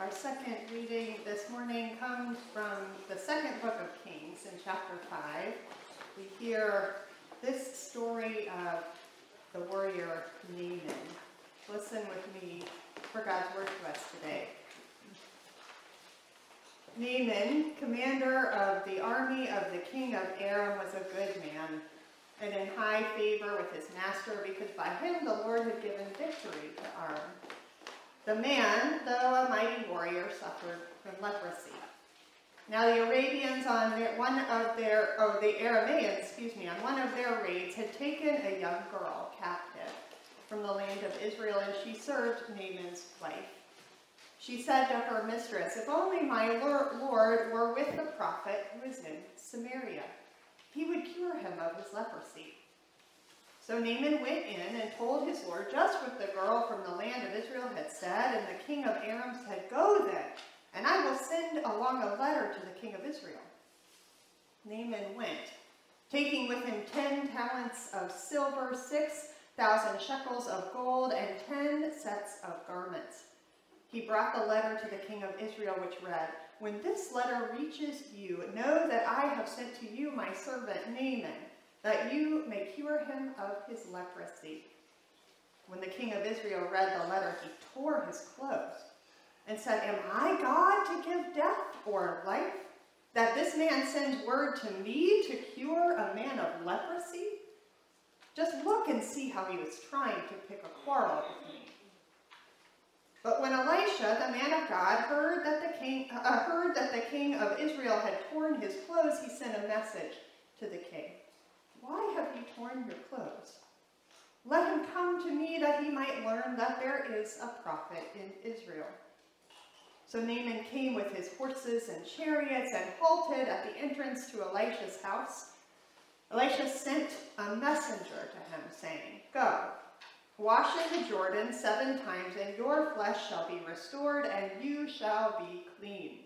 Our second reading this morning comes from the second book of Kings in chapter 5. We hear this story of the warrior Naaman. Listen with me for God's word to us today. Naaman, commander of the army of the king of Aram, was a good man and in high favor with his master because by him the Lord had given victory to Aram. The man, though a mighty warrior, suffered from leprosy. Now the Arabians on their, one of their, oh, the Aramaeans, excuse me, on one of their raids had taken a young girl captive from the land of Israel, and she served Naaman's wife. She said to her mistress, If only my Lord were with the prophet who is in Samaria, he would cure him of his leprosy. So Naaman went in and told his lord just what the girl from the land of Israel had said, and the king of Aram said, Go then, and I will send along a letter to the king of Israel. Naaman went, taking with him ten talents of silver, six thousand shekels of gold, and ten sets of garments. He brought the letter to the king of Israel, which read, When this letter reaches you, know that I have sent to you my servant Naaman, that you may cure him of his leprosy. When the king of Israel read the letter, he tore his clothes and said, Am I God to give death or life? That this man sends word to me to cure a man of leprosy? Just look and see how he was trying to pick a quarrel with me. But when Elisha, the man of God, heard that the king uh, heard that the king of Israel had torn his clothes, he sent a message to the king. Why have you torn your clothes? Let him come to me that he might learn that there is a prophet in Israel. So Naaman came with his horses and chariots and halted at the entrance to Elisha's house. Elisha sent a messenger to him, saying, Go, wash in the Jordan seven times, and your flesh shall be restored, and you shall be clean.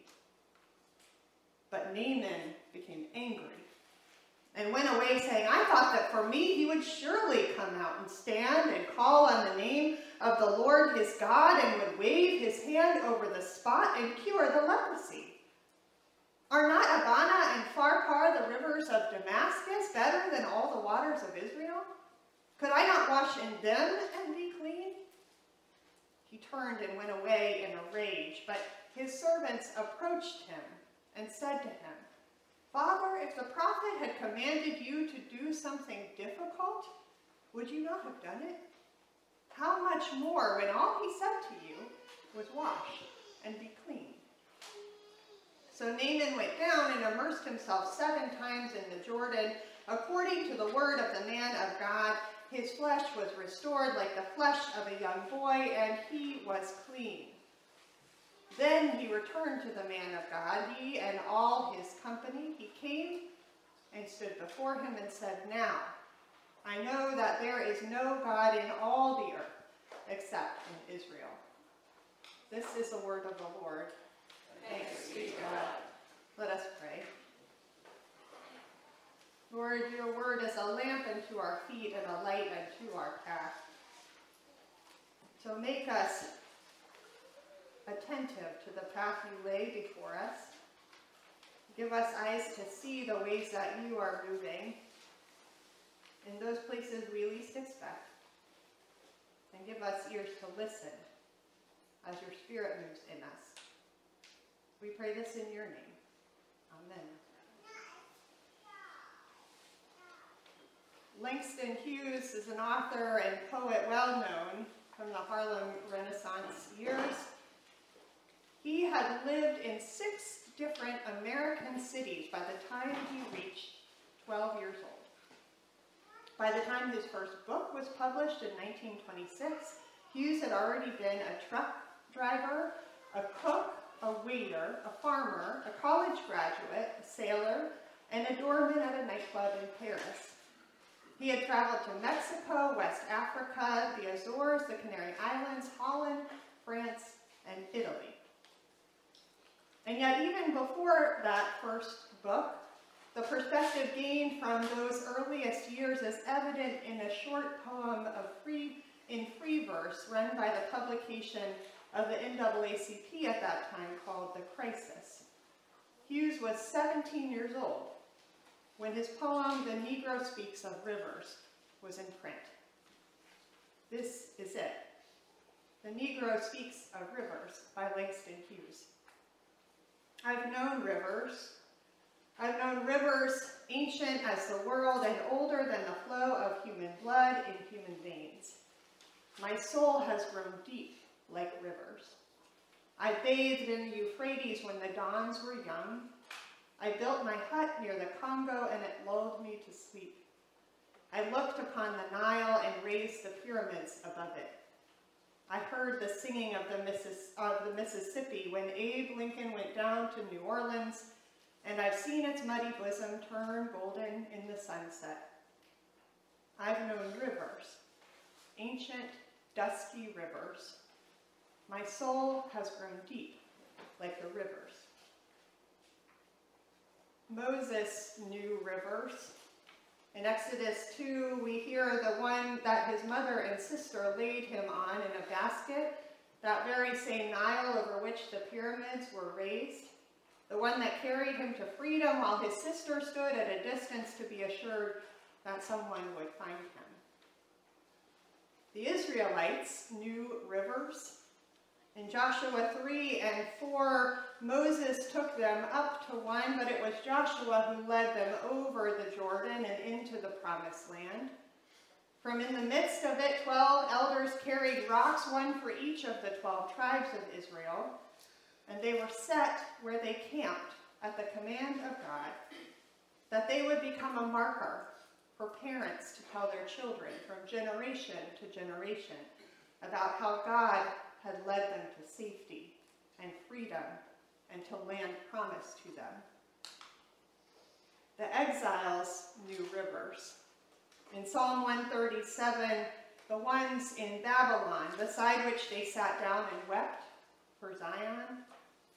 But Naaman became angry and went away saying, I thought that for me he would surely come out and stand and call on the name of the Lord his God and would wave his hand over the spot and cure the leprosy. Are not Abana and Pharpar, the rivers of Damascus, better than all the waters of Israel? Could I not wash in them and be clean? He turned and went away in a rage, but his servants approached him and said to him, Father, if the prophet had commanded you to do something difficult, would you not have done it? How much more when all he said to you was wash and be clean? So Naaman went down and immersed himself seven times in the Jordan. According to the word of the man of God, his flesh was restored like the flesh of a young boy, and he was clean. Then he returned to the man of God, he and all his company. He came and stood before him and said, Now, I know that there is no God in all the earth except in Israel. This is the word of the Lord. Thanks be to God. Let us pray. Lord, your word is a lamp unto our feet and a light unto our path. So make us attentive to the path you lay before us. Give us eyes to see the ways that you are moving in those places we least expect. And give us ears to listen as your spirit moves in us. We pray this in your name. Amen. Langston Hughes is an author and poet well known from the Harlem Renaissance years. He had lived in six different American cities by the time he reached 12 years old. By the time his first book was published in 1926, Hughes had already been a truck driver, a cook, a waiter, a farmer, a college graduate, a sailor, and a doorman at a nightclub in Paris. He had traveled to Mexico, West Africa, the Azores, the Canary Islands, Holland, France, and Italy. And yet, even before that first book, the perspective gained from those earliest years is evident in a short poem of free, in free verse run by the publication of the NAACP at that time called The Crisis. Hughes was 17 years old when his poem, The Negro Speaks of Rivers, was in print. This is it. The Negro Speaks of Rivers by Langston Hughes. I've known rivers. I've known rivers ancient as the world and older than the flow of human blood in human veins. My soul has grown deep like rivers. I bathed in the Euphrates when the dawns were young. I built my hut near the Congo and it lulled me to sleep. I looked upon the Nile and raised the pyramids above it. I heard the singing of the, of the Mississippi when Abe Lincoln went down to New Orleans, and I've seen its muddy bosom turn golden in the sunset. I've known rivers, ancient, dusky rivers. My soul has grown deep like the rivers. Moses knew rivers. In Exodus 2, we hear the one that his mother and sister laid him on in a basket, that very same Nile over which the pyramids were raised, the one that carried him to freedom while his sister stood at a distance to be assured that someone would find him. The Israelites knew rivers. In Joshua 3 and 4, Moses took them up to one, but it was Joshua who led them over the Jordan and into the promised land. From in the midst of it, 12 elders carried rocks, one for each of the 12 tribes of Israel, and they were set where they camped at the command of God, that they would become a marker for parents to tell their children from generation to generation about how God had led them to safety and freedom and to land promised to them. The exiles knew rivers. In Psalm 137, the ones in Babylon, beside which they sat down and wept for Zion,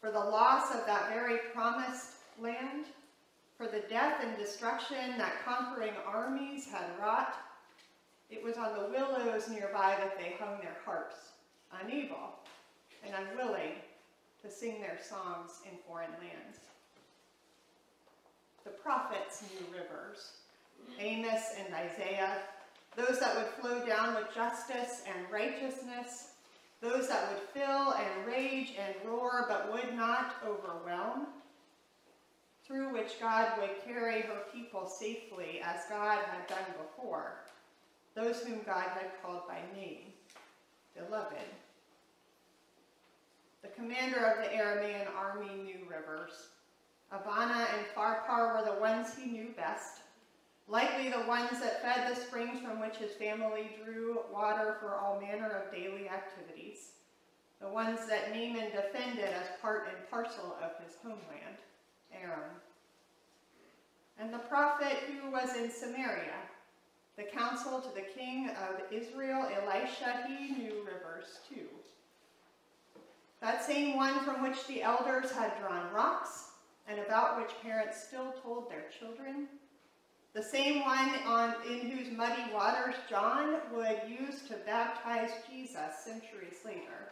for the loss of that very promised land, for the death and destruction that conquering armies had wrought, it was on the willows nearby that they hung their harps, unable and unwilling to sing their songs in foreign lands. The prophets knew rivers, Amos and Isaiah, those that would flow down with justice and righteousness, those that would fill and rage and roar but would not overwhelm, through which God would carry her people safely as God had done before, those whom God had called by name, beloved. The commander of the Aramean army knew rivers. Abana and Pharpar were the ones he knew best, likely the ones that fed the springs from which his family drew water for all manner of daily activities, the ones that Naaman defended as part and parcel of his homeland, Aram. And the prophet who was in Samaria, the counsel to the king of Israel, Elisha, he knew rivers too. That same one from which the elders had drawn rocks, and about which parents still told their children. The same one on, in whose muddy waters John would use to baptize Jesus centuries later.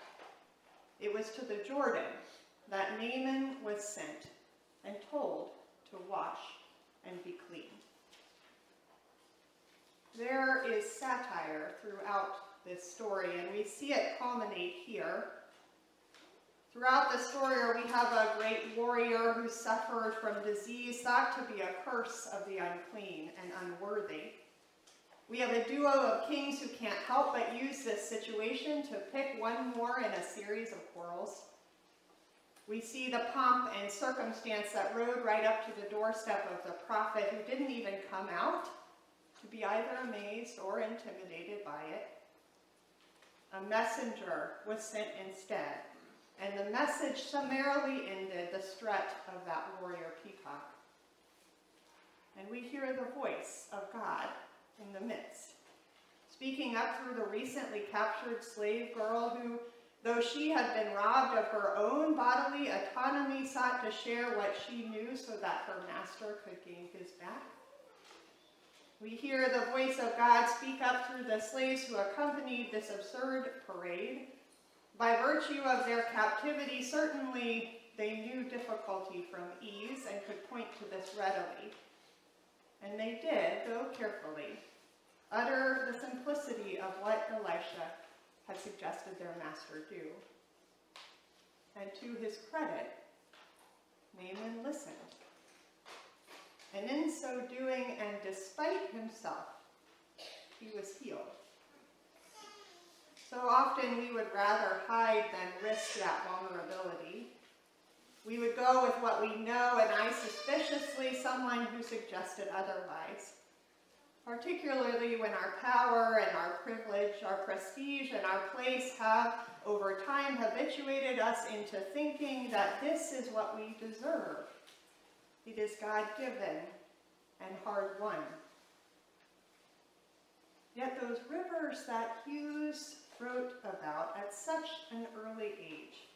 It was to the Jordan that Naaman was sent and told to wash and be clean. There is satire throughout this story, and we see it culminate here Throughout the story, we have a great warrior who suffered from disease thought to be a curse of the unclean and unworthy. We have a duo of kings who can't help but use this situation to pick one more in a series of quarrels. We see the pomp and circumstance that rode right up to the doorstep of the prophet who didn't even come out to be either amazed or intimidated by it. A messenger was sent instead and the message summarily ended the strut of that warrior peacock. And we hear the voice of God in the midst, speaking up through the recently captured slave girl who, though she had been robbed of her own bodily autonomy, sought to share what she knew so that her master could gain his back. We hear the voice of God speak up through the slaves who accompanied this absurd parade By virtue of their captivity, certainly they knew difficulty from ease and could point to this readily. And they did, though carefully, utter the simplicity of what Elisha had suggested their master do. And to his credit, Naaman listened. And in so doing, and despite himself, he was healed. So often we would rather hide than risk that vulnerability. We would go with what we know, and eye suspiciously someone who suggested otherwise. Particularly when our power and our privilege, our prestige and our place have, over time, habituated us into thinking that this is what we deserve. It is God-given and hard-won. Yet those rivers that Hughes wrote about at such an early age,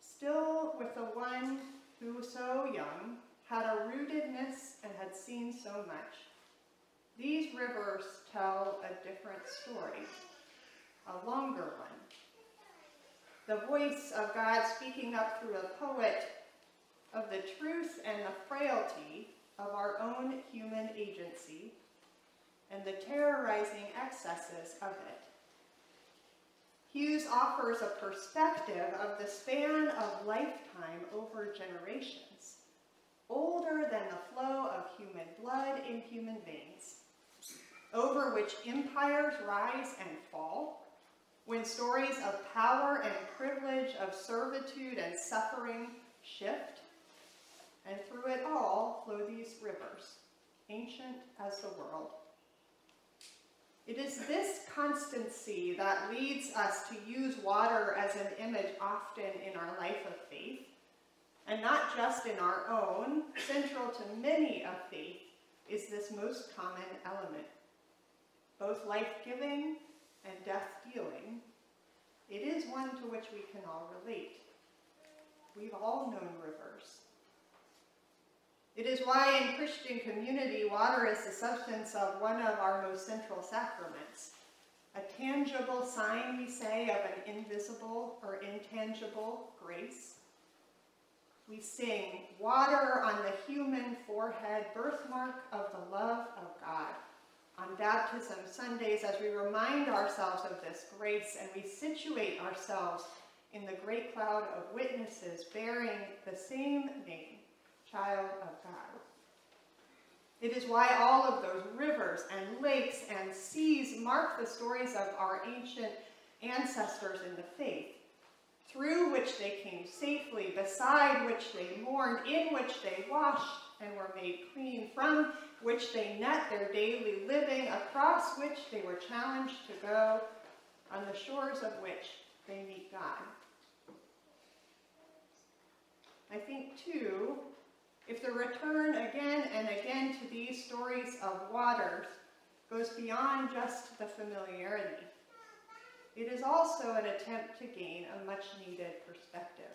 still with the one who so young had a rootedness and had seen so much. These rivers tell a different story, a longer one. The voice of God speaking up through a poet of the truth and the frailty of our own human agency and the terrorizing excesses of it. Hughes offers a perspective of the span of lifetime over generations, older than the flow of human blood in human veins, over which empires rise and fall, when stories of power and privilege, of servitude and suffering shift, and through it all flow these rivers, ancient as the world. It is this constancy that leads us to use water as an image often in our life of faith, and not just in our own, central to many of faith is this most common element. Both life-giving and death-dealing, it is one to which we can all relate. We've all known rivers. It is why in Christian community, water is the substance of one of our most central sacraments. A tangible sign, we say, of an invisible or intangible grace. We sing, water on the human forehead, birthmark of the love of God. On baptism Sundays, as we remind ourselves of this grace and we situate ourselves in the great cloud of witnesses bearing the same name, child of God. It is why all of those rivers and lakes and seas mark the stories of our ancient ancestors in the faith, through which they came safely, beside which they mourned, in which they washed and were made clean, from which they net their daily living, across which they were challenged to go, on the shores of which they meet God. I think, too, if the return again and again to these stories of water goes beyond just the familiarity, it is also an attempt to gain a much needed perspective.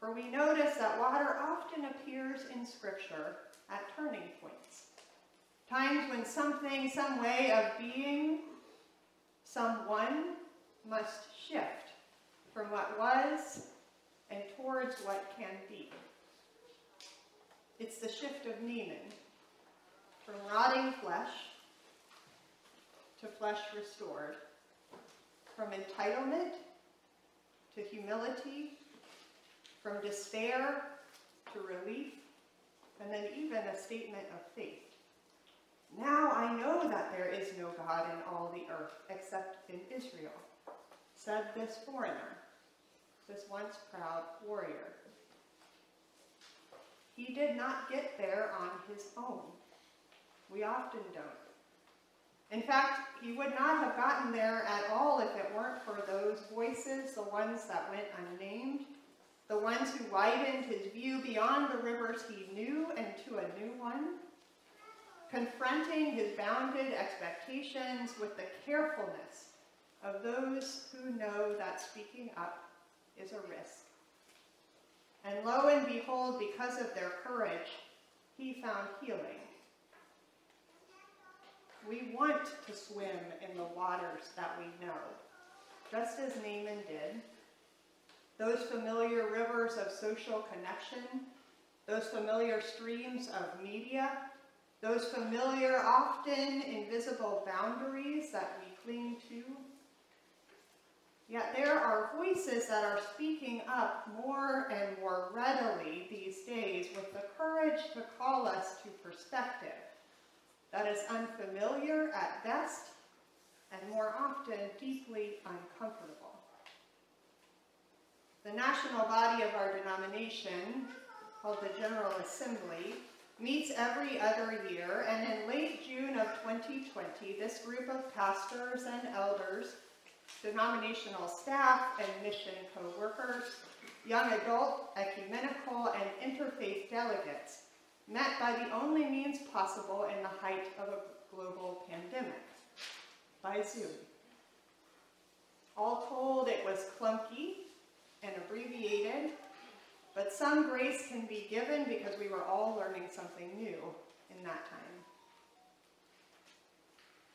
For we notice that water often appears in Scripture at turning points. Times when something, some way of being, someone must shift from what was and towards what can be. It's the shift of Naaman from rotting flesh to flesh restored, from entitlement to humility, from despair to relief, and then even a statement of faith. Now I know that there is no God in all the earth except in Israel, said this foreigner, this once proud warrior. He did not get there on his own. We often don't. In fact, he would not have gotten there at all if it weren't for those voices, the ones that went unnamed, the ones who widened his view beyond the rivers he knew and to a new one, confronting his bounded expectations with the carefulness of those who know that speaking up is a risk. And lo and behold, because of their courage, he found healing. We want to swim in the waters that we know. just as Naaman did. Those familiar rivers of social connection, those familiar streams of media, those familiar, often invisible boundaries that we cling to. Yet there are voices that are speaking up more and more readily these days with the courage to call us to perspective that is unfamiliar at best and more often deeply uncomfortable. The national body of our denomination, called the General Assembly, meets every other year, and in late June of 2020, this group of pastors and elders, denominational staff and mission co-workers, young adult, ecumenical, and interfaith delegates met by the only means possible in the height of a global pandemic, by Zoom. All told, it was clunky and abbreviated, but some grace can be given because we were all learning something new in that time.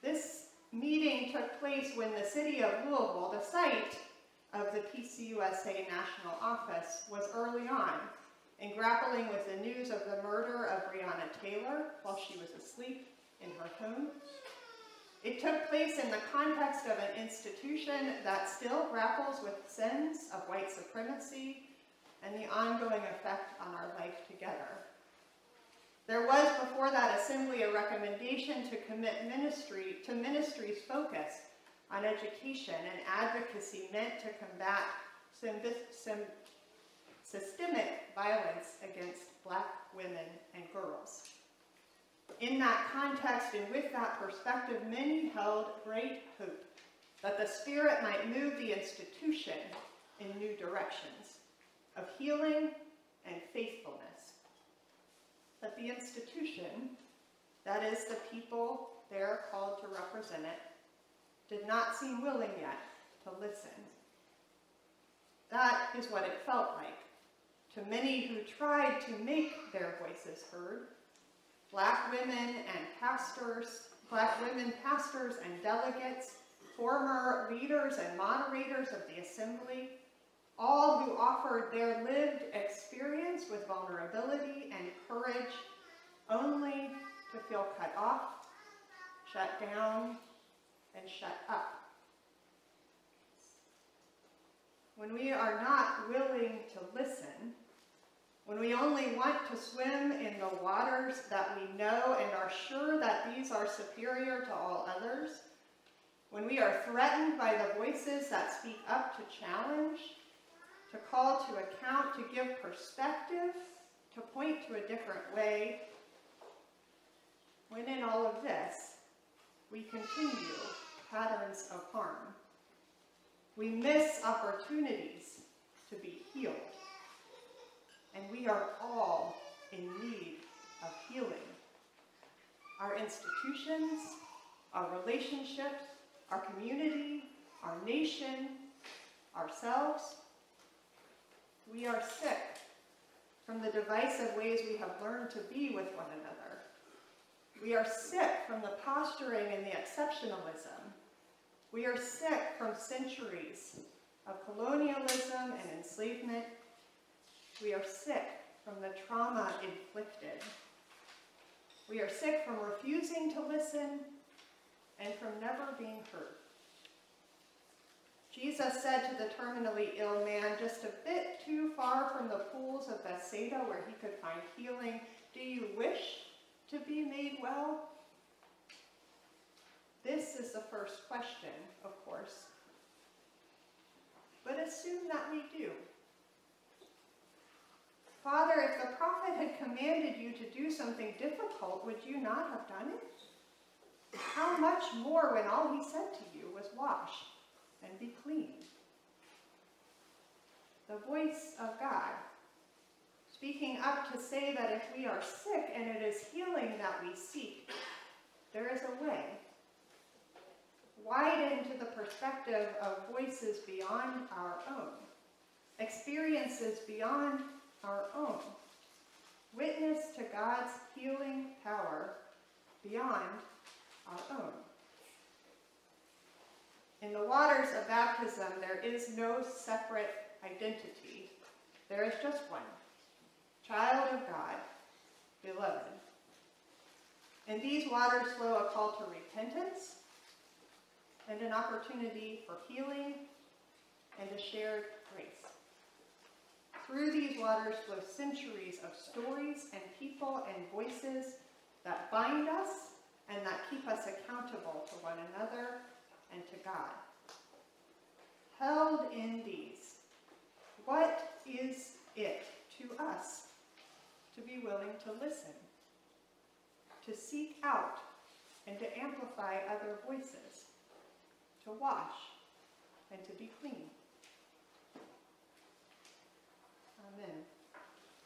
This meeting took place when the city of Louisville, the site of the PCUSA national office, was early on in grappling with the news of the murder of Breonna Taylor while she was asleep in her home. It took place in the context of an institution that still grapples with sins of white supremacy and the ongoing effect on our life together. There was before that assembly a recommendation to commit ministry to ministry's focus on education and advocacy meant to combat systemic violence against black women and girls. In that context and with that perspective, many held great hope that the Spirit might move the institution in new directions of healing and faithfulness. But the institution, that is the people there called to represent it, did not seem willing yet to listen. That is what it felt like to many who tried to make their voices heard. Black women and pastors, black women pastors and delegates, former leaders and moderators of the assembly, all who offered their lived experience vulnerability and courage only to feel cut off, shut down, and shut up. When we are not willing to listen, when we only want to swim in the waters that we know and are sure that these are superior to all others, when we are threatened by the voices that speak up to challenge, to call to account, to give perspective, to point to a different way, when in all of this, we continue patterns of harm. We miss opportunities to be healed. And we are all in need of healing. Our institutions, our relationships, our community, our nation, ourselves, we are sick from the divisive ways we have learned to be with one another. We are sick from the posturing and the exceptionalism. We are sick from centuries of colonialism and enslavement. We are sick from the trauma inflicted. We are sick from refusing to listen and from never being heard. Jesus said to the terminally ill man, just a bit too far from the pools of Bethsaida where he could find healing, do you wish to be made well? This is the first question, of course. But assume that we do. Father, if the prophet had commanded you to do something difficult, would you not have done it? How much more when all he said to you was wash and be clean? The voice of God speaking up to say that if we are sick and it is healing that we seek, there is a way. Widen to the perspective of voices beyond our own, experiences beyond our own. Witness to God's healing power beyond our own. In the waters of baptism, there is no separate identity. There is just one child of God, beloved. In these waters flow a call to repentance and an opportunity for healing and a shared grace. Through these waters flow centuries of stories and people and voices that bind us and that keep us accountable to one another and to God. Held in these, what is it to us to be willing to listen, to seek out and to amplify other voices, to wash and to be clean? Amen.